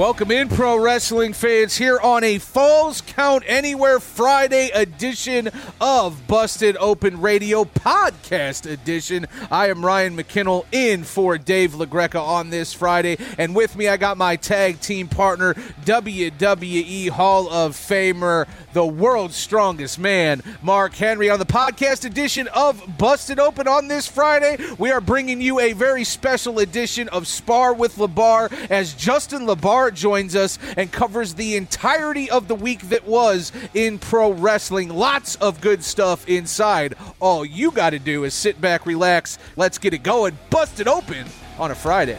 Welcome in, pro wrestling fans, here on a Falls Count Anywhere Friday edition of Busted Open Radio Podcast Edition. I am Ryan McKinnell in for Dave LaGreca on this Friday, and with me I got my tag team partner, WWE Hall of Famer, the world's strongest man, Mark Henry, on the podcast edition of Busted Open on this Friday. We are bringing you a very special edition of Spar with LaBar as Justin Joins us and covers the entirety of the week that was in pro wrestling. Lots of good stuff inside. All you got to do is sit back, relax, let's get it going, bust it open on a Friday.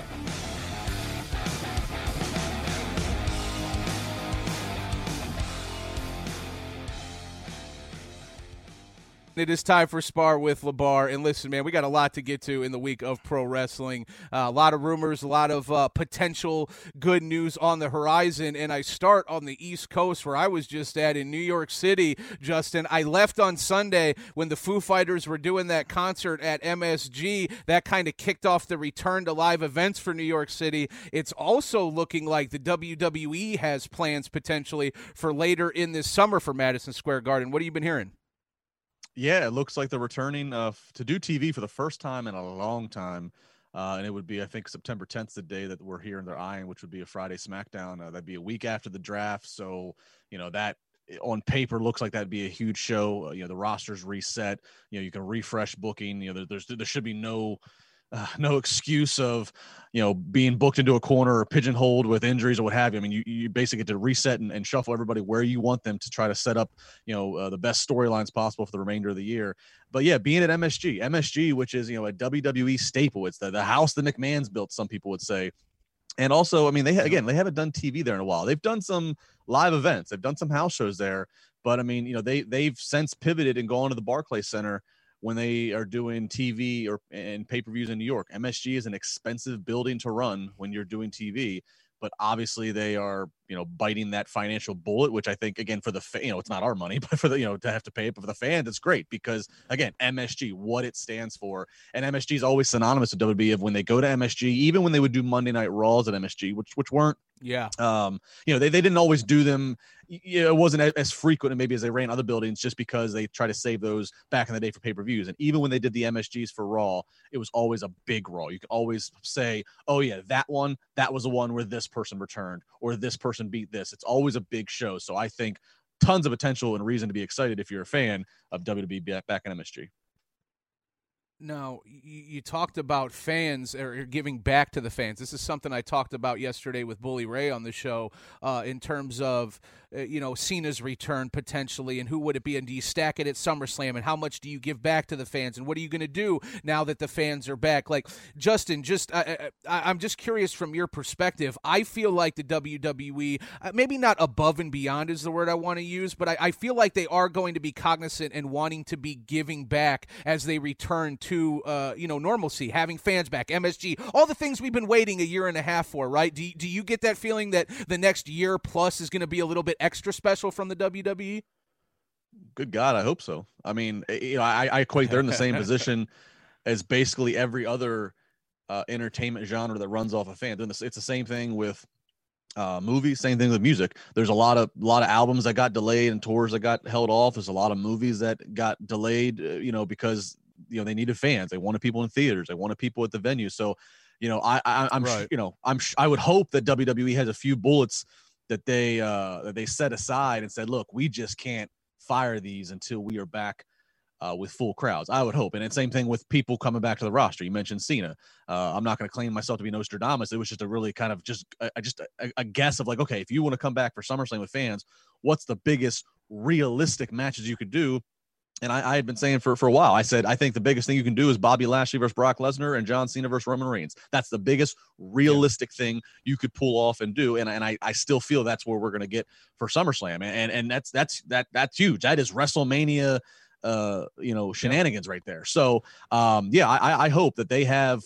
It is time for Spar with LaBar. And listen, man, we got a lot to get to in the week of pro wrestling. Uh, a lot of rumors, a lot of uh, potential good news on the horizon. And I start on the East Coast where I was just at in New York City, Justin. I left on Sunday when the Foo Fighters were doing that concert at MSG. That kind of kicked off the return to live events for New York City. It's also looking like the WWE has plans potentially for later in this summer for Madison Square Garden. What have you been hearing? Yeah, it looks like they're returning uh, to do TV for the first time in a long time. Uh, and it would be, I think, September 10th, the day that we're here and they're eyeing, which would be a Friday SmackDown. Uh, that'd be a week after the draft. So, you know, that eh, on paper looks like that'd be a huge show. Uh, you know, the roster's reset. You know, you can refresh booking. You know, there, there's there should be no uh, no excuse of you know being booked into a corner or pigeonholed with injuries or what have you. I mean, you, you basically get to reset and, and shuffle everybody where you want them to try to set up you know uh, the best storylines possible for the remainder of the year. But yeah, being at MSG, MSG, which is you know a WWE staple, it's the the house the McMahon's built. Some people would say. And also, I mean, they again they haven't done TV there in a while. They've done some live events, they've done some house shows there, but I mean, you know, they they've since pivoted and gone to the Barclays Center when they are doing TV or and pay per views in New York. MSG is an expensive building to run when you're doing TV, but obviously they are you know biting that financial bullet which i think again for the you know it's not our money but for the you know to have to pay it but for the fans it's great because again msg what it stands for and msg is always synonymous with wwe of when they go to msg even when they would do monday night raws at msg which which weren't yeah um you know they, they didn't always do them it wasn't as frequent maybe as they ran other buildings just because they try to save those back in the day for pay-per-views and even when they did the msgs for raw it was always a big raw you could always say oh yeah that one that was the one where this person returned or this person beat this. It's always a big show. So I think tons of potential and reason to be excited if you're a fan of WWE back in MSG. Now, you, talked about fans or giving back to the fans. This is something I talked about yesterday with Bully Ray on the show uh, in terms of uh, you know Cena's return potentially, and who would it be, and do you stack it at SummerSlam, and how much do you give back to the fans, and what are you going to do now that the fans are back? Like Justin, just I, am just curious from your perspective. I feel like the WWE, uh, maybe not above and beyond is the word I want to use, but I, I feel like they are going to be cognizant and wanting to be giving back as they return to uh, you know normalcy, having fans back, MSG, all the things we've been waiting a year and a half for, right? Do do you get that feeling that the next year plus is going to be a little bit extra special from the WWE? Good God, I hope so. I mean, eh, you know, I, I equate they're in the same position as basically every other uh, entertainment genre that runs off a of. And it's the same thing with uh, movies, same thing with music. There's a lot of lot of albums that got delayed and tours that got held off. There's a lot of movies that got delayed, uh, you know, because you know they needed fans. They wanted people in theaters. They wanted people at the venue. So, you know, I, I am right. you know I'm I would hope that WWE has a few bullets that they uh that they set aside and said, look, we just can't fire these until we are back uh, with full crowds. I would hope. And it's same thing with people coming back to the roster. You mentioned Cena. Uh, I'm not going to claim myself to be Nostradamus. It was just a really kind of just a, just a, a guess of like, okay, if you want to come back for SummerSlam with fans, what's the biggest realistic matches you could do? And I, I, had been saying for, for a while, I said, I think the biggest thing you can do is Bobby Lashley versus Brock Lesnar and John Cena versus Roman Reigns. That's the biggest realistic yeah. thing you could pull off and do. And, and I, I still feel that's where we're going to get for SummerSlam. And, and, and that's, that's, that, that's huge. That is WrestleMania uh, you know, shenanigans right there. So, um, yeah, I, I hope that they have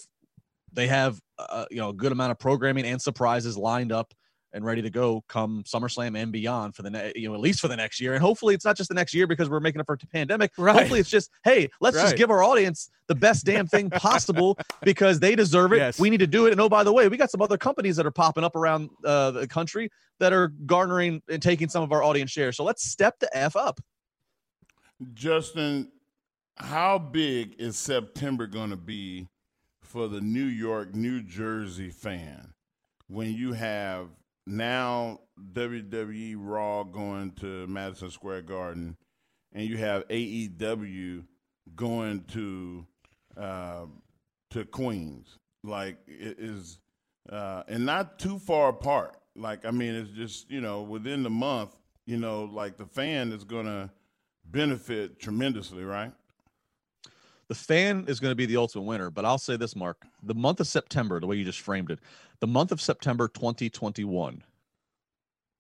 they have uh, you know a good amount of programming and surprises lined up and ready to go come SummerSlam and beyond for the ne- you know at least for the next year. And hopefully it's not just the next year because we're making up for the pandemic. Right. Hopefully it's just hey, let's right. just give our audience the best damn thing possible because they deserve it. Yes. We need to do it. And oh by the way, we got some other companies that are popping up around uh, the country that are garnering and taking some of our audience share. So let's step the f up. Justin, how big is September going to be for the New York, New Jersey fan when you have now WWE Raw going to Madison Square Garden and you have AEW going to uh, to Queens? Like it is, uh, and not too far apart. Like I mean, it's just you know within the month. You know, like the fan is gonna benefit tremendously, right? The fan is going to be the ultimate winner, but I'll say this, Mark. The month of September, the way you just framed it, the month of September 2021,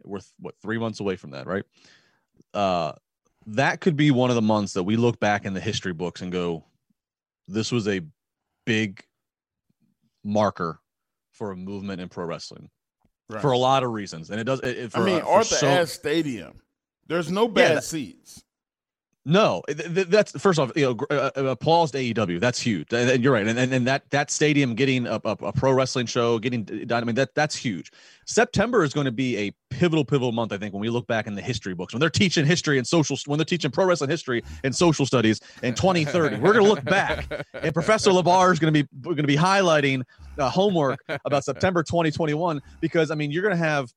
we're what three months away from that, right? Uh, that could be one of the months that we look back in the history books and go, this was a big marker for a movement in pro wrestling right. for a lot of reasons. And it does. It, I mean, Arthur so, Ashe Stadium. There's no bad yeah, seats. No, that's first off, you know, uh, uh, applause to AEW. That's huge, and you're right. And, and and that that stadium getting a, a, a pro wrestling show, getting done. I mean that that's huge. September is going to be a pivotal, pivotal month. I think when we look back in the history books, when they're teaching history and social, when they're teaching pro wrestling history and social studies in 2030, we're going to look back, and Professor LaBar is going to be going to be highlighting uh, homework about September 2021 because I mean you're going to have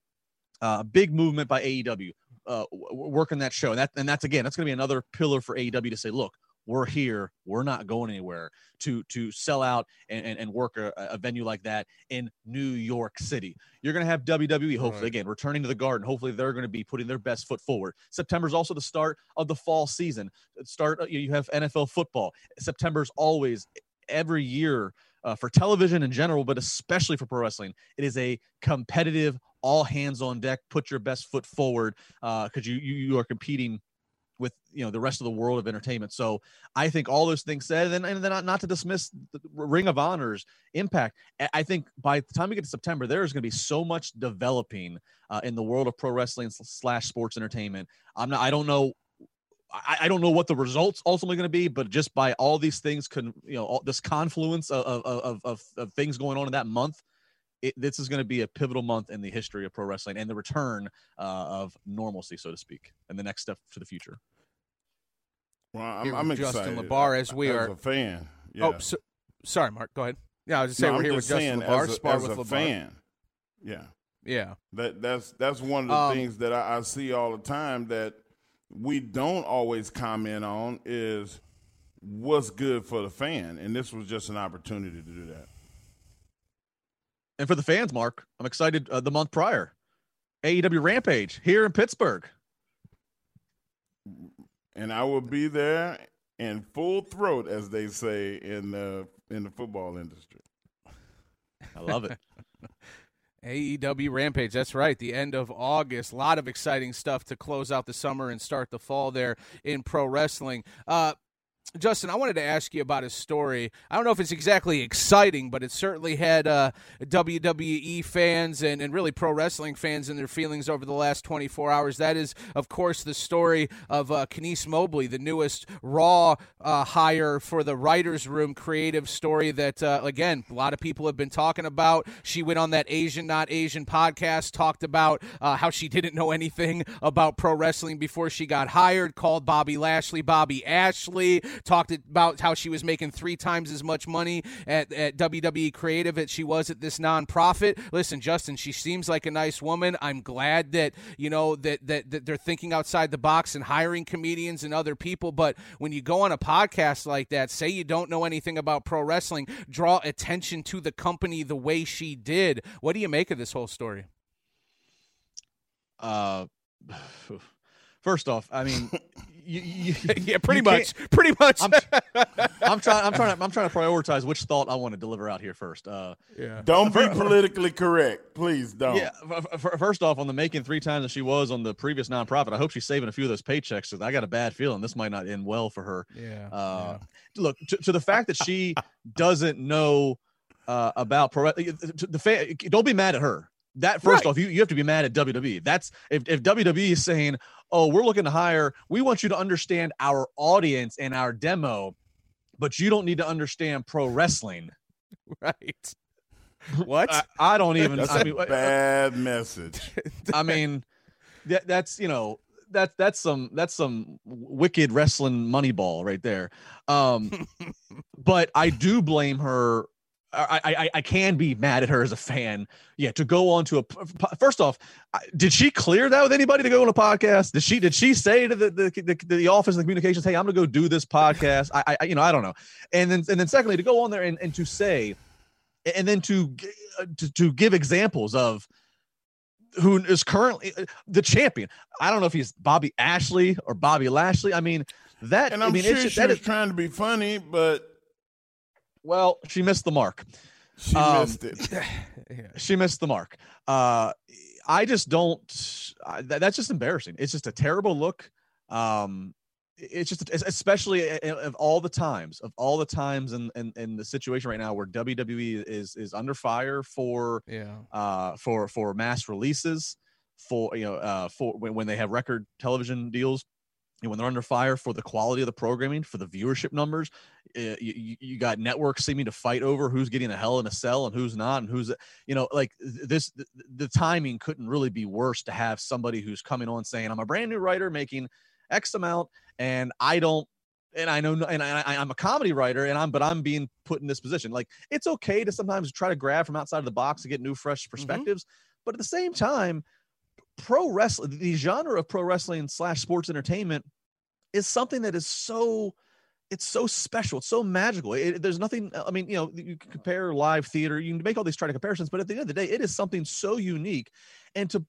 a uh, big movement by AEW uh, working that show. And that and that's again, that's going to be another pillar for AEW to say, look, we're here, we're not going anywhere to to sell out and, and, and work a, a, venue like that in New York City. You're going to have WWE, hopefully, right. again, returning to the Garden. Hopefully, they're going to be putting their best foot forward. September is also the start of the fall season. Start, uh, you have NFL football. September is always every year uh, for television in general, but especially for pro wrestling. It is a competitive, all hands on deck. Put your best foot forward because uh, you, you you are competing with you know the rest of the world of entertainment. So I think all those things said, and, and then not, not to dismiss the Ring of Honor's impact. I think by the time we get to September, there is going to be so much developing uh, in the world of pro wrestling slash sports entertainment. I'm not. I don't know I, I, don't know what the results ultimately going to be, but just by all these things, can you know, all, this confluence of, of, of, of, things going on in that month, it, this is going to be a pivotal month in the history of pro wrestling and the return uh, of normalcy, so to speak, and the next step to the future. Well, I'm, I'm Justin LaBar as we as are a fan. Oh, yeah. Oh, so, sorry, Mark. Go ahead. Yeah, I was just saying no, we're here with Justin LaBar, as a, as with a LaBar. fan. Yeah, yeah. That that's that's one of the um, things that I, I see all the time that – we don't always comment on is what's good for the fan. And this was just an opportunity to do that. And for the fans, Mark, I'm excited uh, the month prior. AEW Rampage here in Pittsburgh. And I will be there in full throat, as they say in the in the football industry. I love it. AEW Rampage. That's right. The end of August. A lot of exciting stuff to close out the summer and start the fall there in pro wrestling. Uh, Justin, I wanted to ask you about a story. I don't know if it's exactly exciting, but it certainly had uh, WWE fans and, and really pro wrestling fans in their feelings over the last 24 hours. That is, of course, the story of uh, Kenice Mobley, the newest Raw uh, hire for the Writers Room creative story that, uh, again, a lot of people have been talking about. She went on that Asian Not Asian podcast, talked about uh, how she didn't know anything about pro wrestling before she got hired, called Bobby Lashley Bobby Ashley talked about how she was making three times as much money at, at WWE Creative as she was at this nonprofit. Listen, Justin, she seems like a nice woman. I'm glad that you know that that, that they're thinking outside the box and hiring comedians and other people. But when you go on a podcast like that, say you don't know anything about pro wrestling, draw attention to the company the way she did. What do you make of this whole story? Uh, first off, I mean, you, you, yeah, pretty much, pretty much. I'm, I'm, trying. I'm trying to. I'm trying to prioritize which thought I want to deliver out here first. Uh, yeah. Don't be politically correct, please. Don't. Yeah. F- f- first off, on the making three times that she was on the previous nonprofit, I hope she's saving a few of those paychecks. Because I got a bad feeling this might not end well for her. Yeah. Uh, yeah. Look to, to the fact that she doesn't know uh, about pro. The fa- don't be mad at her that first right. off, you, you have to be mad at WWE. That's if, if WWE is saying, oh, we're looking to hire, we want you to understand our audience and our demo, but you don't need to understand pro wrestling. Right. What? I, I don't even. That's I a mean, bad message. I mean, that, that's you know that's that's some that's some wicked wrestling money ball right there. Um, but I do blame her I, I I can be mad at her as a fan. Yeah, to go on to a first off, did she clear that with anybody to go on a podcast? Did she did she say to the the, the, the office of the communications, hey, I'm gonna go do this podcast? I, I you know I don't know. And then and then secondly, to go on there and, and to say, and then to, uh, to to give examples of who is currently uh, the champion. I don't know if he's Bobby Ashley or Bobby Lashley. I mean that. And I'm I mean, sure it's, she that is, trying to be funny, but well, she missed the mark. She um, missed it. She missed the mark. Uh, I just don't. Uh, that, that's just embarrassing. It's just a terrible look. Um, it's just especially of all the times of all the times in, in, in the situation right now where WWE is is under fire for yeah uh for for mass releases for you know uh for when, when they have record television deals when they're under fire for the quality of the programming, for the viewership numbers, uh, you, you, got networks seeming to fight over who's getting a hell in a cell and who's not, and who's you know like this. The, the timing couldn't really be worse to have somebody who's coming on saying, "I'm a brand new writer making X amount, and I don't." And I know, and I, I'm a comedy writer, and I'm, but I'm being put in this position. Like, it's okay to sometimes try to grab from outside of the box to get new, fresh mm-hmm. perspectives, mm-hmm. but at the same time, pro wrestling, the genre of pro wrestling slash sports entertainment is something that is so it's so special. It's so magical. It, there's nothing. I mean, you know, you can compare live theater. You can make all these try to comparisons, but at the end of the day, it is something so unique. And to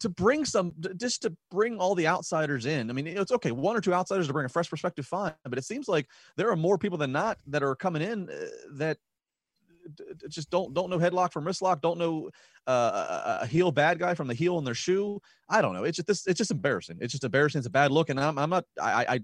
to bring some, just to bring all the outsiders in. I mean, it's okay, one or two outsiders to bring a fresh perspective, fine. But it seems like there are more people than not that are coming in uh, that just don't don't know headlock from wristlock, don't know uh, a heel bad guy from the heel in their shoe. I don't know. It's just this. It's just embarrassing. It's just embarrassing. It's a bad look, and I'm I'm not. I I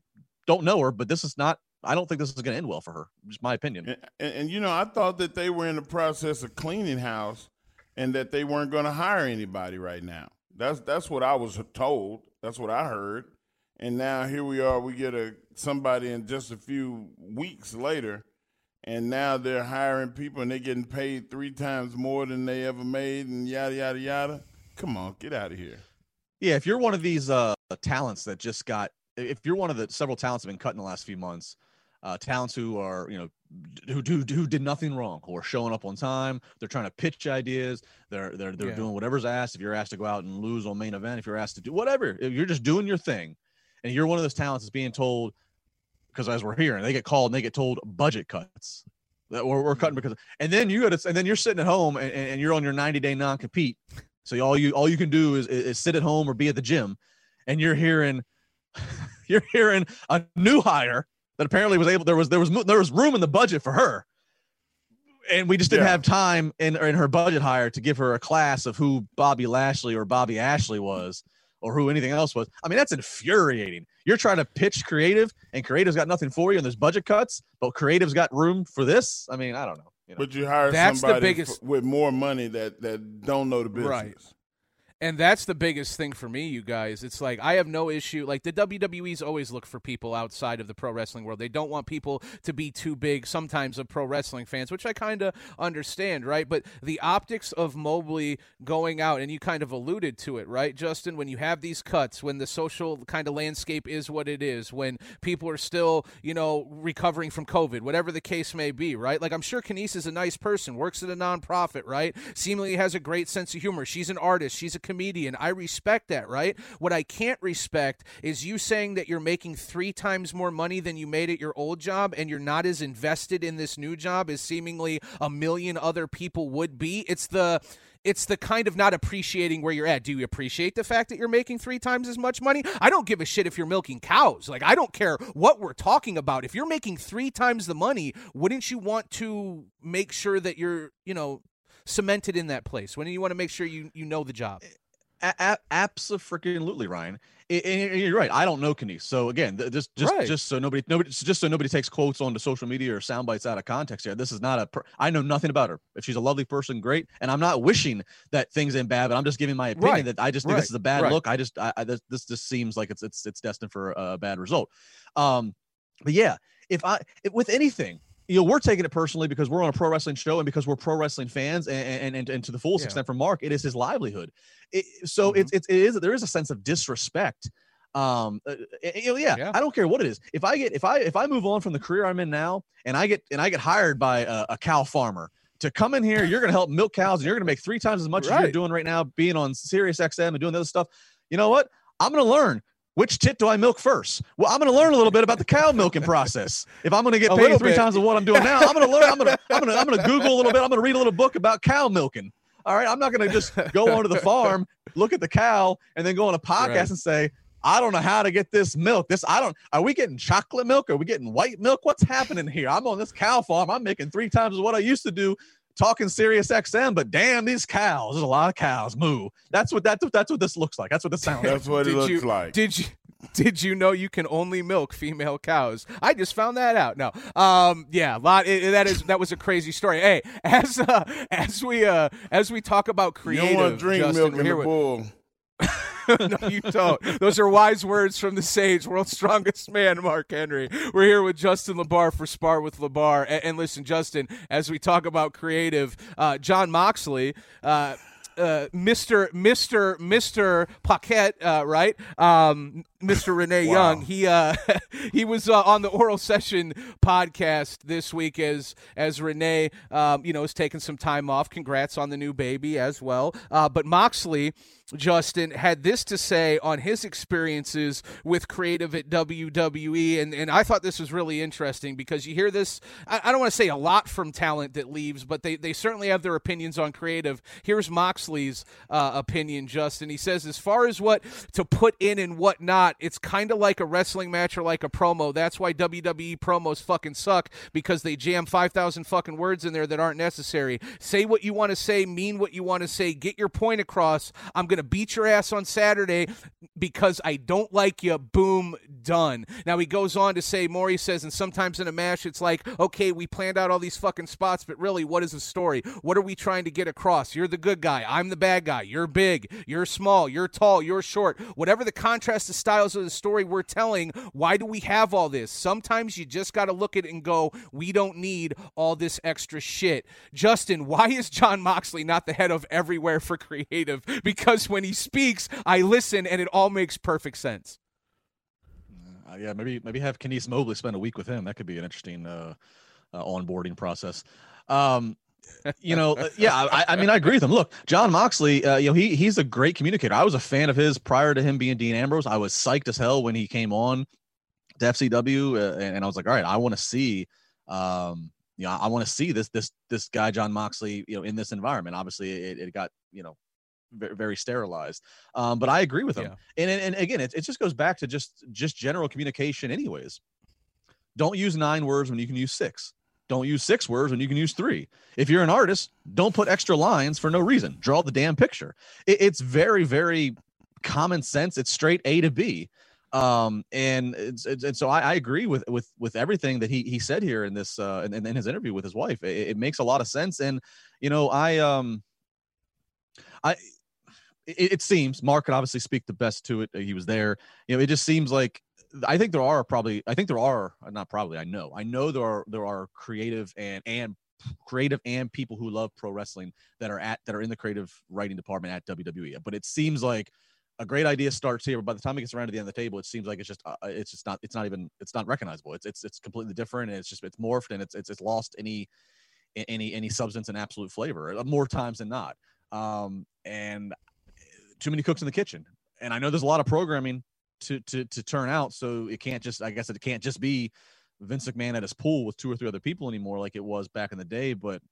don't know her, but this is not. I don't think this is going to end well for her. Just my opinion. And, and, and, you know, I thought that they were in the process of cleaning house, and that they weren't going to hire anybody right now. That's that's what I was told. That's what I heard. And now here we are. We get a somebody in just a few weeks later and now they're hiring people and they're getting paid three times more than they ever made and yada yada yada. Come on get out of here. Yeah if you're one of these uh talents that just got if you're one of the several talents that have been cut in the last few months uh talents who are you know who do who did nothing wrong who are showing up on time they're trying to pitch ideas they're they're they're yeah. doing whatever's asked. If you're asked to go out and lose on main event if you're asked to do whatever if you're just doing your thing and you're one of those talents that's being told because as we're hearing, they get called and they get told budget cuts that we're, we're cutting mm-hmm. because, and then you got to, and then you're sitting at home and, and you're on your 90 day non compete. So all you all you can do is, is sit at home or be at the gym, and you're hearing, you're hearing a new hire that apparently was able there was there was there was room in the budget for her, and we just didn't yeah. have time in in her budget hire to give her a class of who Bobby Lashley or Bobby Ashley was. Or who anything else was. I mean, that's infuriating. You're trying to pitch creative, and creative's got nothing for you, and there's budget cuts, but creative's got room for this. I mean, I don't know. You know? But you hire That's the somebody biggest- f- with more money that that don't know the business. Right. And that's the biggest thing for me, you guys. It's like I have no issue. Like the WWE's always look for people outside of the pro wrestling world. They don't want people to be too big. Sometimes of pro wrestling fans, which I kind of understand, right? But the optics of Mobley going out, and you kind of alluded to it, right, Justin? When you have these cuts, when the social kind of landscape is what it is, when people are still, you know, recovering from COVID, whatever the case may be, right? Like I'm sure Kenice is a nice person, works at a nonprofit, right? Seemingly has a great sense of humor. She's an artist. She's a comedian. I respect that, right? What I can't respect is you saying that you're making three times more money than you made at your old job and you're not as invested in this new job as seemingly a million other people would be. It's the it's the kind of not appreciating where you're at. Do you appreciate the fact that you're making three times as much money? I don't give a shit if you're milking cows. Like, I don't care what we're talking about. If you're making three times the money, wouldn't you want to make sure that you're, you know, cemented in that place? Wouldn't you want to make sure you, you know the job? Absolutely, Ryan. And you're right. I don't know Kenice. So again, just just Right. just so nobody nobody just so nobody takes quotes onto social media or sound bites out of context here. This is not a. Per- I know nothing about her. If she's a lovely person, great. And I'm not wishing that things end bad, but I'm just giving my opinion Right. that I just think Right. this is a bad look. I just I, I this this just seems like it's it's it's destined for a bad result. Um, but yeah, if I if, with anything, you know, we're taking it personally because we're on a pro wrestling show and because we're pro wrestling fans, and and and, and to the fullest Yeah. extent for Mark, it is his livelihood. It, so Mhm. it's it's it is there is a sense of disrespect. Um, uh, uh, you know, yeah, Yeah. I don't care what it is. If I get if I if I move on from the career I'm in now, and I get and I get hired by a, a cow farmer to come in here, you're going to help milk cows, and you're going to make three times as much as you're doing right now, being on Sirius XM and doing the other stuff. You know what? I'm going to learn which tit do I milk first? Well, I'm going to learn a little bit about the cow milking process. If I'm going to get paid three bit. times of what I'm doing now, I'm going to learn. I'm going to I'm going to I'm going to Google a little bit. I'm going to read a little book about cow milking. All right, I'm not going to just go onto the farm, look at the cow, and then go on a podcast Right. and say, I don't know how to get this milk. This I don't. Are we getting chocolate milk? Are we getting white milk? What's happening here? I'm on this cow farm. I'm making three times of what I used to do talking Sirius XM. But damn, these cows. There's a lot of cows. Moo. That's what that's what that's what this looks like. That's what this sounds like. That's what it Did looks you- like. Did you did you know you can only milk female cows? I just found that out. No, um, yeah, lot. It, it- that is that was a crazy story. Hey, as uh, as we uh, as we talk about you creative, don't drink Justin, milk we're in here the with- bull. no, you don't. Those are wise words from the sage, world's strongest man, Mark Henry. We're here with Justin Labar for Spar with Labar. And, and listen, Justin, as we talk about creative, uh, Jon Moxley. Uh, uh, Mr. Mr. Mr. Paquette, uh, right? Um, Mr. Renee Wow. Young. He uh, he was uh, on the Oral Session podcast this week as as Renee, um, you know, is taking some time off. Congrats on the new baby as well. Uh, but Moxley. Justin had this to say on his experiences with creative at WWE, and, and I thought this was really interesting because you hear this. I, I don't want to say a lot from talent that leaves, but they, they certainly have their opinions on creative. Here's Moxley's uh, opinion, Justin. He says, as far as what to put in and what not, it's kind of like a wrestling match or like a promo. That's why WWE promos fucking suck because they jam 5,000 fucking words in there that aren't necessary. Say what you want to say, mean what you want to say, get your point across. I'm going to beat your ass on Saturday because I don't like you. Boom, done. Now he goes on to say. He says, and sometimes in a match, it's like, okay, we planned out all these fucking spots, but really, what is the story? What are we trying to get across? You're the good guy. I'm the bad guy. You're big. You're small. You're tall. You're short. Whatever the contrast of styles of the story we're telling, why do we have all this? Sometimes you just got to look at it and go, we don't need all this extra shit. Justin, why is Jon Moxley not the head of everywhere for creative? Because when he speaks, I listen and it all makes perfect sense. Uh, yeah, maybe maybe have Kenice Mobley spend a week with him. That could be an interesting uh, uh, onboarding process. Um, you know, uh, yeah, I, I mean, I agree with him. Look, Jon Moxley, uh, you know, he he's a great communicator. I was a fan of his prior to him being Dean Ambrose. I was psyched as hell when he came on to FCW, uh, and, and I was like, all right, I want to see, um, you know, I want to see this this this guy Jon Moxley, you know, in this environment. Obviously, it, it got you know very, very sterilized. Um, but I agree with him. Yeah. And, and and again, it, it just goes back to just just general communication, anyways. Don't use nine words when you can use six. Don't use six words when you can use three. If you're an artist, don't put extra lines for no reason. Draw the damn picture. It, it's very, very common sense. It's straight A to B. Um, and it's, it's, and so I, I, agree with with with everything that he he said here in this uh in, in his interview with his wife. It, it makes a lot of sense. And you know, I um, I it, it, seems Mark could obviously speak the best to it. He was there. You know, it just seems like I think there are probably I think there are not probably I know I know there are there are creative and and creative and people who love pro wrestling that are at that are in the creative writing department at WWE. But it seems like a great idea starts here, but by the time it gets around to the end of the table, it seems like it's just uh, it's just not it's not even it's not recognizable. It's it's it's completely different, and it's just it's morphed and it's it's, it's lost any any any substance and absolute flavor uh, more times than not. Um, and too many cooks in the kitchen. And I know there's a lot of programming to to to turn out, so it can't just I guess it can't just be Vince McMahon at his pool with two or three other people anymore like it was back in the day. But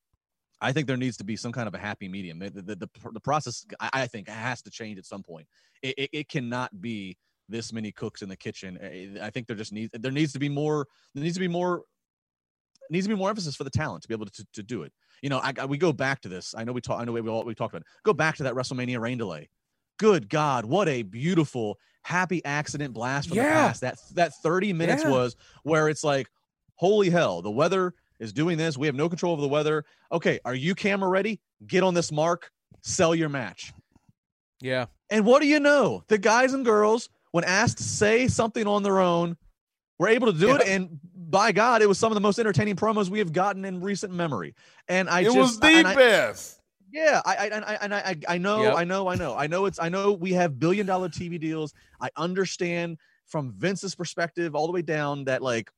I think there needs to be some kind of a happy medium. The, the, the, the process, I, think, has to change at some point. It, it, it, cannot be this many cooks in the kitchen. I think there just needs there needs to be more. There needs to be more. Needs to be more emphasis for the talent to be able to, to do it. You know, I, I, we go back to this. I know we talk. I know we all we talked about. It. Go back to that WrestleMania rain delay. Good God, what a beautiful happy accident blast from yeah. the past. That that 30 minutes yeah. was where it's like, holy hell, the weather is doing this. We have no control over the weather. Okay, are you camera ready? Get on this mark, sell your match. Yeah. And what do you know? The guys and girls, when asked to say something on their own, were able to do yeah. it. And by God, it was some of the most entertaining promos we have gotten in recent memory. And I it just, was the I, best. Yeah, I, I and I and I I know, yep. I know, I know, I know. It's I know we have billion dollar TV deals. I understand from Vince's perspective all the way down that like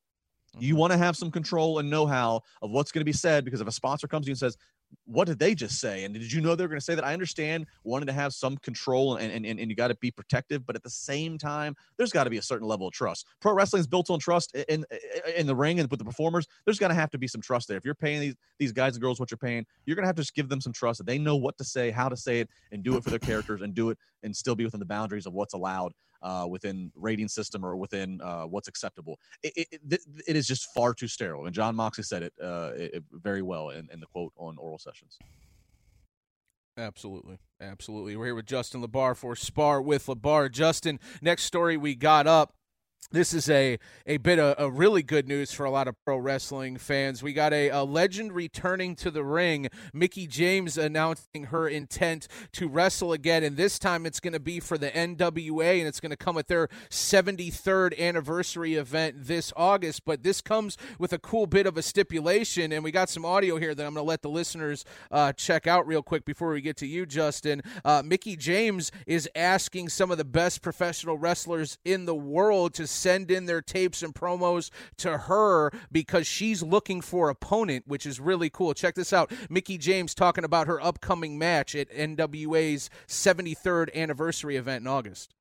you mm-hmm. want to have some control and know-how of what's going to be said because if a sponsor comes to you and says, what did they just say? And did you know they were going to say that? I understand wanting to have some control and, and, and you got to be protective, but at the same time, there's got to be a certain level of trust. Pro wrestling is built on trust in, in the ring and with the performers. There's got to have to be some trust there. If you're paying these, these guys and girls what you're paying, you're going to have to just give them some trust that they know what to say, how to say it, and do it for their characters and do it and still be within the boundaries of what's allowed uh, within rating system or within uh, what's acceptable. It, it, it is just far too sterile. And Jon Moxley said it, uh, it very well in, in the quote on Oral Sessions. Absolutely. Absolutely. We're here with Justin LaBar for Spar with LaBar. Justin, next story we got up this is a a bit of a really good news for a lot of pro wrestling fans. We got a, a, legend returning to the ring. Mickie James announcing her intent to wrestle again, and this time it's going to be for the NWA, and it's going to come at their 73rd anniversary event this August. But this comes with a cool bit of a stipulation, and we got some audio here that I'm going to let the listeners uh, check out real quick before we get to you, Justin. Uh, Mickie James is asking some of the best professional wrestlers in the world to send in their tapes and promos to her because she's looking for opponent, which is really cool. Check this out. Mickie James talking about her upcoming match at NWA's 73rd anniversary event in August.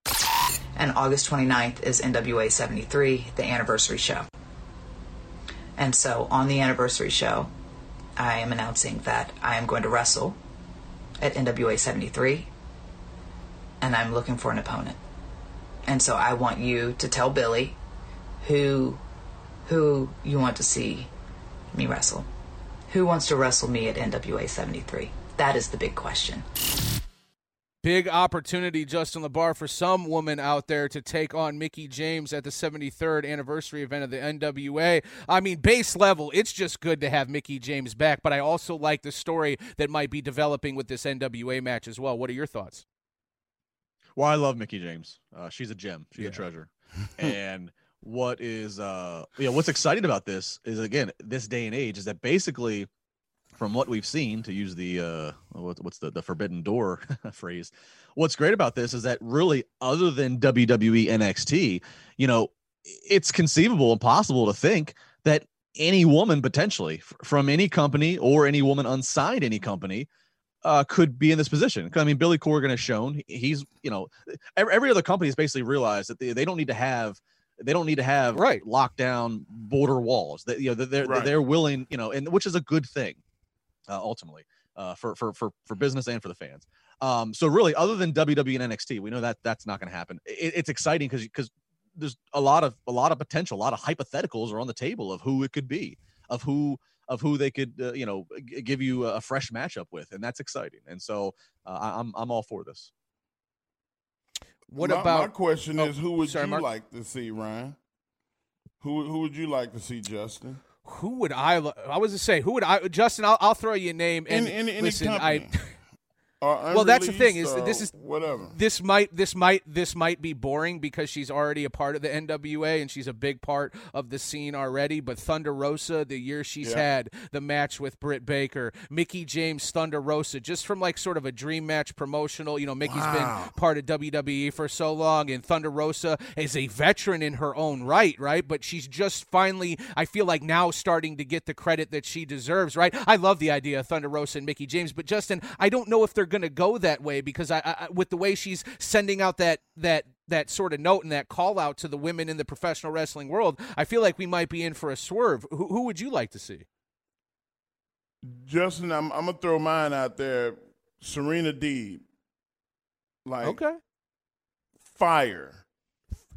And August 29th is NWA 73, the anniversary show. And so on the anniversary show, I am announcing that I am going to wrestle at NWA 73 and I'm looking for an opponent. And so I want you to tell Billy who who you want to see me wrestle. Who wants to wrestle me at NWA 73? That is the big question. Big opportunity, Justin LaBar, for some woman out there to take on Mickie James at the 73rd anniversary event of the NWA. I mean, base level, it's just good to have Mickie James back, but I also like the story that might be developing with this NWA match as well. What are your thoughts? Well, I love Mickie James. Uh, she's a gem. She's yeah. a treasure. and what is uh you know what's exciting about this is again this day and age is that basically from what we've seen to use the uh what's the the forbidden door phrase what's great about this is that really other than WWE NXT you know it's conceivable and possible to think that any woman potentially from any company or any woman unsigned any company uh, could be in this position. I mean, Billy Corgan has shown he's, you know, every, every other company has basically realized that they, they don't need to have, they don't need to have right lockdown border walls. That you know they're right. they're willing, you know, and which is a good thing, uh, ultimately, uh, for for for for business and for the fans. Um, so really, other than WWE and NXT, we know that that's not going to happen. It, it's exciting because because there's a lot of a lot of potential, a lot of hypotheticals are on the table of who it could be, of who of who they could uh, you know g- give you a fresh matchup with, and that's exciting. And so uh, I'm I'm all for this. What my, about my question oh, is who would sorry, you Mark. like to see, Ryan? Who who would you like to see, Justin? who would I? lo- I was to say who would I? Justin, I'll, I'll throw you a name. And In, in, any listen, company. I. Well, that's the thing, is this is- whatever. this might this might this might be boring because she's already a part of the NWA and she's a big part of the scene already. But Thunder Rosa, the year she's Yeah. had the match with Britt Baker, Mickie James, Thunder Rosa, just from like sort of a dream match promotional. You know, Mickie's Wow. been part of WWE for so long, and Thunder Rosa is a veteran in her own right, right? But she's just finally, I feel like now starting to get the credit that she deserves, right? I love the idea of Thunder Rosa and Mickie James, but Justin, I don't know if they're going to go that way because I, I, I- with the way she's sending out that that that sort of note and that call out to the women in the professional wrestling world, I feel like we might be in for a swerve. Who, who would you like to see? Justin, I'm I'm gonna throw mine out there. Serena Deeb, like Okay. fire,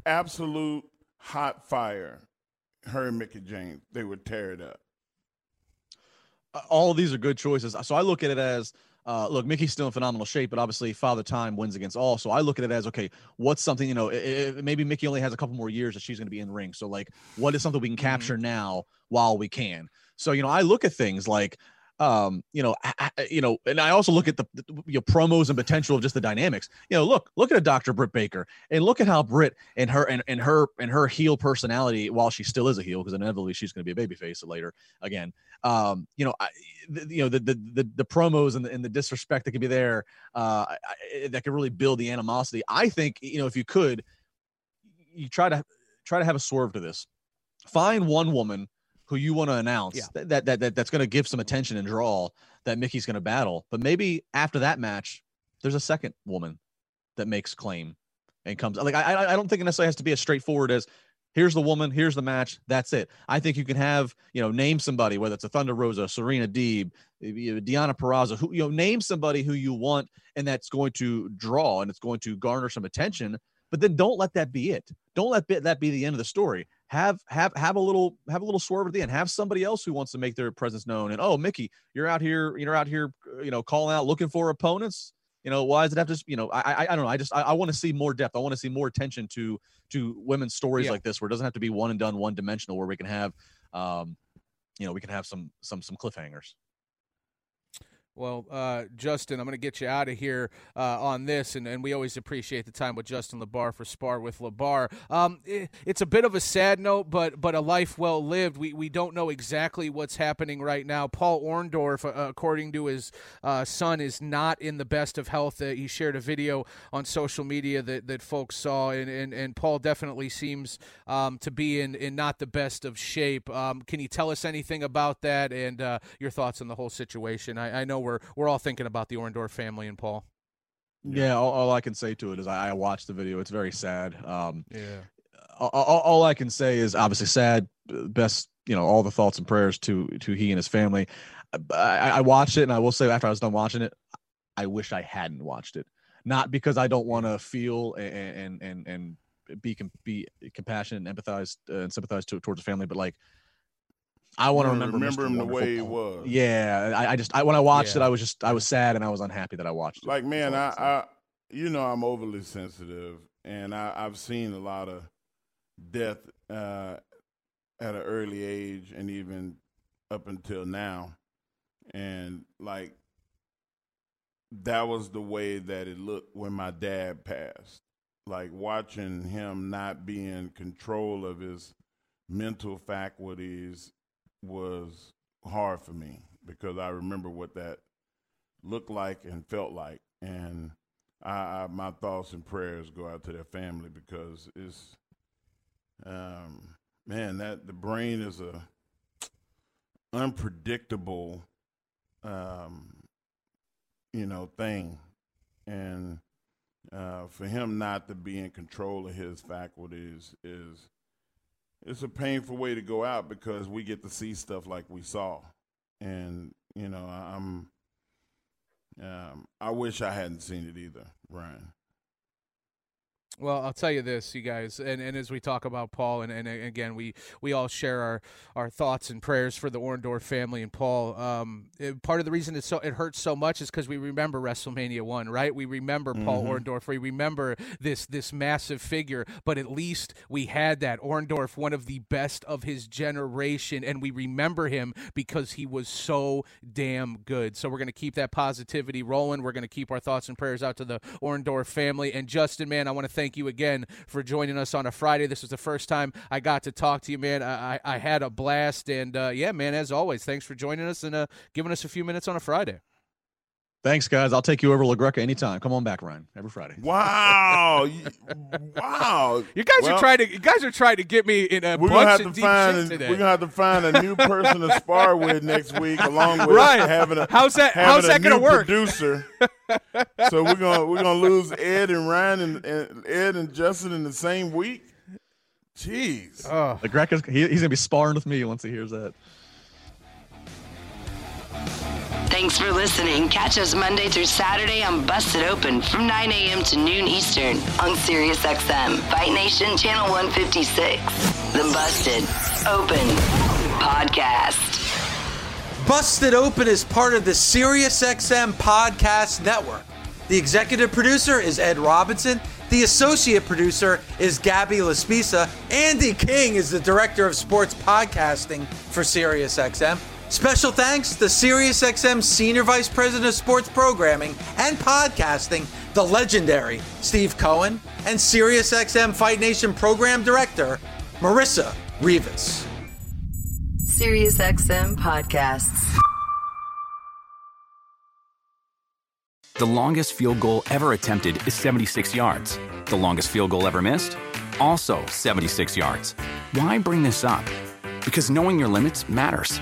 absolute hot fire. Her and Mickie James, they would tear it up. Uh, all of these are good choices. So I look at it as uh, look, Mickie's still in phenomenal shape, but obviously Father Time wins against all. So I look at it as okay, what's something you know? i i maybe Mickie only has a couple more years that she's going to be in ring. So like, what is something we can capture now while we can? So you know, I look at things like. Um, you know, I, you know, and I also look at the, the promos and potential of just the dynamics. You know, look, look at a Dr. Britt Baker, and look at how Britt and her and, and her and her heel personality, while she still is a heel, because inevitably she's going to be a babyface later again. Um, you know, I, the, you know the, the the the promos and the, and the disrespect that could be there uh I- that could really build the animosity i think you know if you could you try to try to have a swerve to this find one woman who you want to announce Yeah. that, that that that that's going to give some attention and draw that mickie's going to battle but maybe after that match there's a second woman that makes claim and comes like i i don't think it necessarily has to be as straightforward as here's the woman here's the match that's it i think you can have you know name somebody whether it's a thunder rosa serena deeb Deonna Purrazzo, who you know, name somebody who you want and that's going to draw and it's going to garner some attention. But then don't let that be it. Don't let that be the end of the story. Have have have a little have a little swerve at the end. Have somebody else who wants to make their presence known. And oh, Mickie, you're out here, you're out here, you know, calling out, looking for opponents. You know, why does it have to? You know, I I, I don't know. I just I, I want to see more depth. I want to see more attention to to women's stories Yeah. like this, where it doesn't have to be one and done, one dimensional, where we can have, um, you know, we can have some some some cliffhangers. Well, uh, Justin, I'm going to get you out of here uh, on this, and, and we always appreciate the time with Justin Labar for Spar with Labar. Um, i it's a bit of a sad note, but but a life well lived. We we don't know exactly what's happening right now. Paul Orndorff, uh, according to his uh, son, is not in the best of health. Uh, he shared a video on social media that, that folks saw, and, and, and Paul definitely seems um, to be in, in not the best of shape. Um, can you tell us anything about that and uh, your thoughts on the whole situation? I, I know we're we're all thinking about the Orndorff family and Paul. Yeah, all, all I can say to it is I, I watched the video. It's very sad. Um, Yeah. all, all all I can say is obviously sad. uh, Best, you know, all the thoughts and prayers to to he and his family. I, I watched it, and I will say after I was done watching it, I wish I hadn't watched it. Not because I don't want to feel and and and and be be compassionate and empathize uh, and sympathize to, towards the family, but like I want to remember remember Mr. him the way he was. Yeah, I, I just I when I watched Yeah. it, I was just I was sad and I was unhappy that I watched it. Like man, I, I. I you know I'm overly sensitive, and I, I've seen a lot of death uh, at an early age, and even up until now, and like that was the way that it looked when my dad passed. Like watching him not be in control of his mental faculties was hard for me because I remember what that looked like and felt like, and I, I my thoughts and prayers go out to their family because it's, um, man, that the brain is a unpredictable, um, you know, thing, and uh, for him not to be in control of his faculties is it's a painful way to go out because we get to see stuff like we saw, and you know, I'm. Um, I wish I hadn't seen it either, Ryan. Well, I'll tell you this, you guys, and, and as we talk about Paul, and, and again, we, we all share our, our thoughts and prayers for the Orndorff family and Paul. Um, it, part of the reason it so it hurts so much is because we remember WrestleMania one, right? We remember mm-hmm. Paul Orndorff. We remember this this massive figure, but at least we had that Orndorff, one of the best of his generation, and we remember him because he was so damn good. So we're gonna keep that positivity rolling. We're gonna keep our thoughts and prayers out to the Orndorff family. And Justin, man, I want to thank thank you again for joining us on a Friday. This was the first time I got to talk to you, man. I, I had a blast. And uh, yeah, man, as always, thanks for joining us and uh, giving us a few minutes on a Friday. Thanks, guys. I'll take you over LaGreca anytime. Come on back, Ryan. Every Friday. Wow, wow! You guys well, are trying to. You guys are trying to get me in a we're bunch gonna have of to deep find. shit today. We're gonna have to find a new person to spar with next week, along with right. having a how's that? How's that gonna work? Producer. so we're gonna we're gonna lose Ed and Ryan and, and Ed and Justin in the same week. Jeez. Oh. LaGreca's he, he's gonna be sparring with me once he hears that. Thanks for listening. Catch us Monday through Saturday on Busted Open from 9 a.m. to noon Eastern on SiriusXM, Fight Nation Channel 156. The Busted Open Podcast. Busted Open is part of the SiriusXM Podcast Network. The executive producer is Ed Robinson. The associate producer is Gabby Laspisa. Andy King is the director of sports podcasting for SiriusXM. Special thanks to SiriusXM Senior Vice President of Sports Programming and Podcasting, the legendary Steve Cohen, and SiriusXM Fight Nation Program Director, Marissa Rivas. SiriusXM Podcasts. The longest field goal ever attempted is 76 yards. The longest field goal ever missed? Also 76 yards. Why bring this up? Because knowing your limits matters